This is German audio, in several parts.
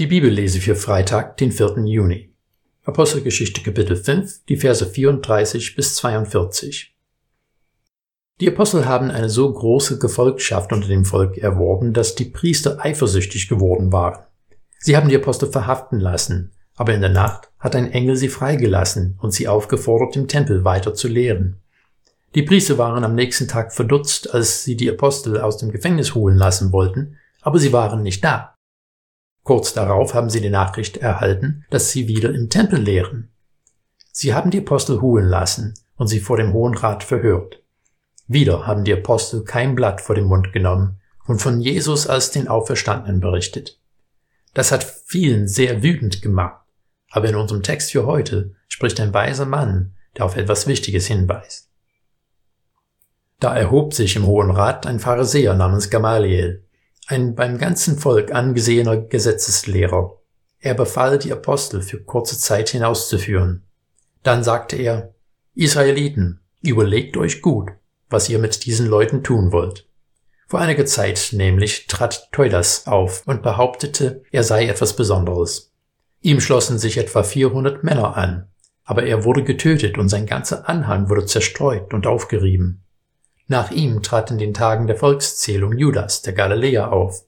Die Bibellese für Freitag, den 4. Juni. Apostelgeschichte Kapitel 5, die Verse 34 bis 42. Die Apostel haben eine so große Gefolgschaft unter dem Volk erworben, dass die Priester eifersüchtig geworden waren. Sie haben die Apostel verhaften lassen, aber in der Nacht hat ein Engel sie freigelassen und sie aufgefordert, im Tempel weiter zu lehren. Die Priester waren am nächsten Tag verdutzt, als sie die Apostel aus dem Gefängnis holen lassen wollten, aber sie waren nicht da. Kurz darauf haben sie die Nachricht erhalten, dass sie wieder im Tempel lehren. Sie haben die Apostel holen lassen und sie vor dem Hohen Rat verhört. Wieder haben die Apostel kein Blatt vor den Mund genommen und von Jesus als den Auferstandenen berichtet. Das hat vielen sehr wütend gemacht, aber in unserem Text für heute spricht ein weiser Mann, der auf etwas Wichtiges hinweist. Da erhob sich im Hohen Rat ein Pharisäer namens Gamaliel, ein beim ganzen Volk angesehener Gesetzeslehrer. Er befahl die Apostel für kurze Zeit hinauszuführen. Dann sagte er, Israeliten, überlegt euch gut, was ihr mit diesen Leuten tun wollt. Vor einiger Zeit nämlich trat Teudas auf und behauptete, er sei etwas Besonderes. Ihm schlossen sich etwa 400 Männer an, aber er wurde getötet und sein ganzer Anhang wurde zerstreut und aufgerieben. Nach ihm trat in den Tagen der Volkszählung Judas, der Galiläer, auf.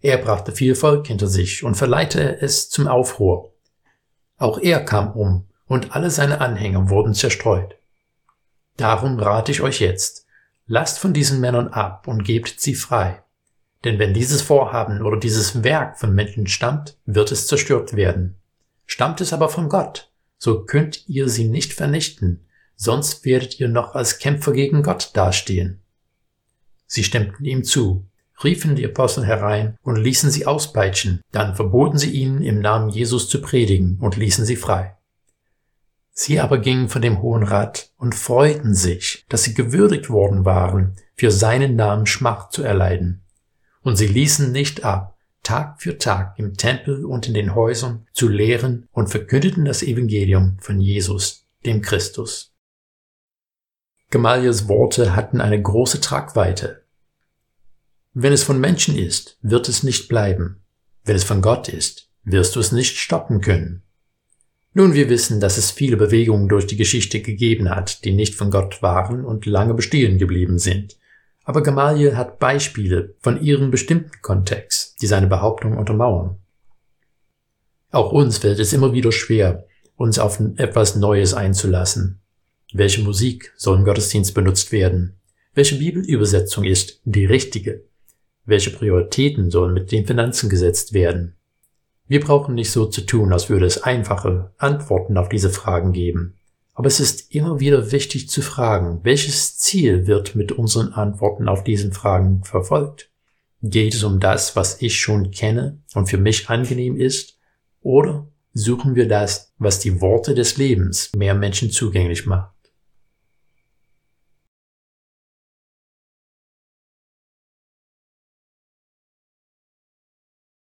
Er brachte viel Volk hinter sich und verleitete es zum Aufruhr. Auch er kam um, und alle seine Anhänger wurden zerstreut. Darum rate ich euch jetzt, lasst von diesen Männern ab und gebt sie frei. Denn wenn dieses Vorhaben oder dieses Werk von Menschen stammt, wird es zerstört werden. Stammt es aber von Gott, so könnt ihr sie nicht vernichten, sonst werdet ihr noch als Kämpfer gegen Gott dastehen. Sie stimmten ihm zu, riefen die Apostel herein und ließen sie auspeitschen, dann verboten sie ihnen im Namen Jesus zu predigen und ließen sie frei. Sie aber gingen von dem Hohen Rat und freuten sich, dass sie gewürdigt worden waren, für seinen Namen Schmach zu erleiden. Und sie ließen nicht ab, Tag für Tag im Tempel und in den Häusern zu lehren und verkündeten das Evangelium von Jesus, dem Christus. Gamaliels Worte hatten eine große Tragweite. Wenn es von Menschen ist, wird es nicht bleiben. Wenn es von Gott ist, wirst du es nicht stoppen können. Nun, wir wissen, dass es viele Bewegungen durch die Geschichte gegeben hat, die nicht von Gott waren und lange bestehen geblieben sind. Aber Gamaliel hat Beispiele von ihrem bestimmten Kontext, die seine Behauptung untermauern. Auch uns fällt es immer wieder schwer, uns auf etwas Neues einzulassen. Welche Musik soll im Gottesdienst benutzt werden? Welche Bibelübersetzung ist die richtige? Welche Prioritäten sollen mit den Finanzen gesetzt werden? Wir brauchen nicht so zu tun, als würde es einfache Antworten auf diese Fragen geben. Aber es ist immer wieder wichtig zu fragen, welches Ziel wird mit unseren Antworten auf diesen Fragen verfolgt? Geht es um das, was ich schon kenne und für mich angenehm ist? Oder suchen wir das, was die Worte des Lebens mehr Menschen zugänglich macht?